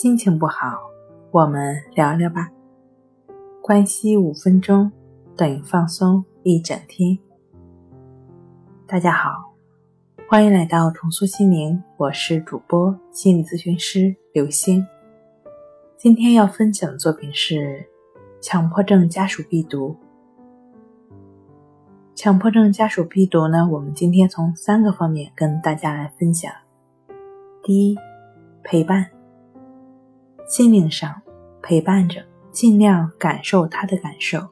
心情不好，我们聊聊吧。关系五分钟等于放松一整天。大家好，欢迎来到重塑心灵，我是主播心理咨询师刘星。今天要分享的作品是强迫症家属必读。强迫症家属必读呢，我们今天从三个方面跟大家来分享。第一，陪伴。心灵上陪伴着，尽量感受他的感受。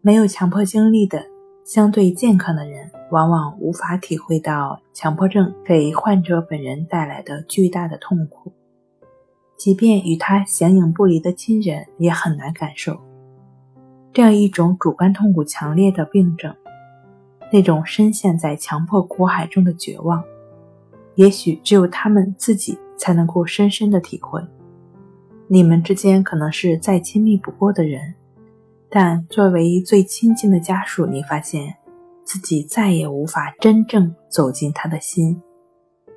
没有强迫经历的相对健康的人，往往无法体会到强迫症给患者本人带来的巨大的痛苦，即便与他形影不离的亲人也很难感受这样一种主观痛苦强烈的病症，那种深陷在强迫苦海中的绝望，也许只有他们自己。才能够深深的体会，你们之间可能是再亲密不过的人，但作为最亲近的家属，你发现自己再也无法真正走进他的心，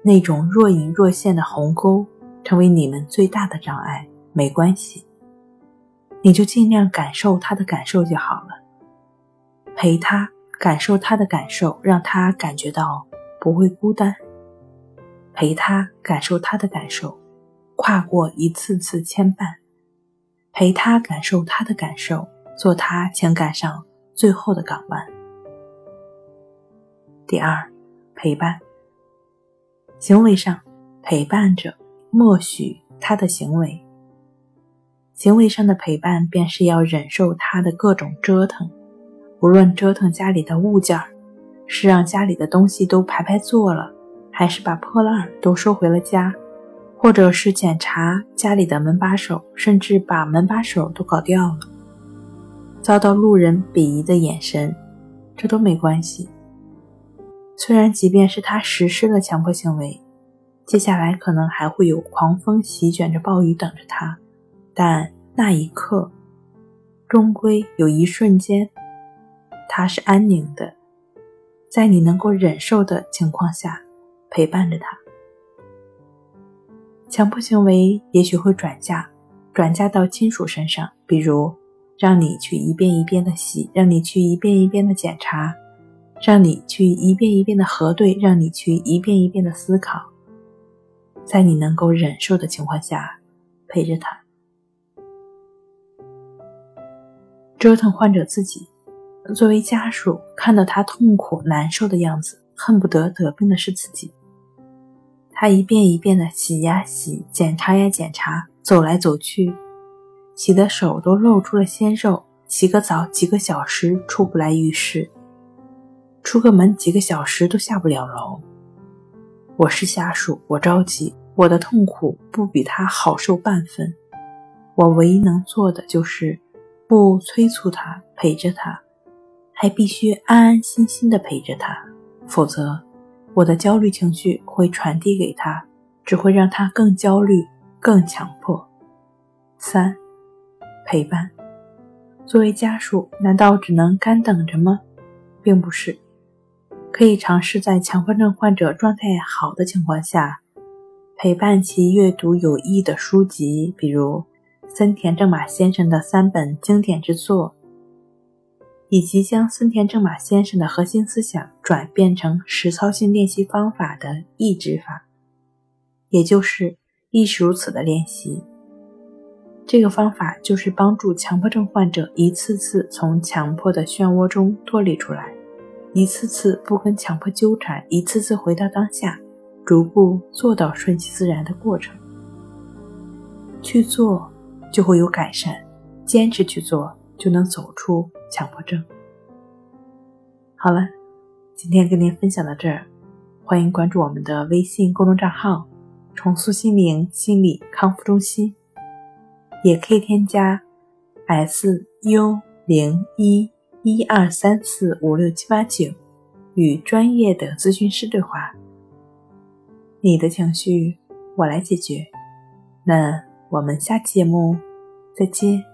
那种若隐若现的鸿沟成为你们最大的障碍。没关系，你就尽量感受他的感受就好了，陪他感受他的感受，让他感觉到不会孤单。陪他感受他的感受，跨过一次次牵绊；陪他感受他的感受，做他情感上最后的港湾。第二，陪伴。行为上陪伴着，默许他的行为。行为上的陪伴，便是要忍受他的各种折腾，无论折腾家里的物件儿，是让家里的东西都排排坐了。还是把破烂都收回了家，或者是检查家里的门把手，甚至把门把手都搞掉了，遭到路人鄙夷的眼神，这都没关系。虽然即便是他实施了强迫行为，接下来可能还会有狂风席卷着暴雨等着他，但那一刻，终归有一瞬间，他是安宁的，在你能够忍受的情况下。陪伴着他，强迫行为也许会转嫁，转嫁到亲属身上，比如让你去一遍一遍的洗，让你去一遍一遍的检查，让你去一遍一遍的核对，让你去一遍一遍的思考，在你能够忍受的情况下陪着他，折腾患者自己，作为家属看到他痛苦难受的样子，恨不得得病的是自己。他一遍一遍的洗呀洗，检查呀检查，走来走去，洗的手都露出了鲜肉。洗个澡几个小时出不来浴室，出个门几个小时都下不了楼。我是下属，我着急，我的痛苦不比他好受半分。我唯一能做的就是不催促他，陪着他，还必须安安心心的陪着他，否则。我的焦虑情绪会传递给他，只会让他更焦虑、更强迫。三，陪伴。作为家属，难道只能干等着吗？并不是，可以尝试在强迫症患者状态好的情况下，陪伴其阅读有益的书籍，比如森田正马先生的三本经典之作。以及将森田正马先生的核心思想转变成实操性练习方法的抑制法，也就是亦是如此的练习。这个方法就是帮助强迫症患者一次次从强迫的漩涡中脱离出来，一次次不跟强迫纠缠，一次次回到当下，逐步做到顺其自然的过程。去做就会有改善，坚持去做就能走出。强迫症。好了，今天跟您分享到这儿，欢迎关注我们的微信公众账号“重塑心灵心理康复中心”，也可以添加 “s u 零一一二三四五六七八九”与专业的咨询师对话。你的情绪我来解决。那我们下期节目再见。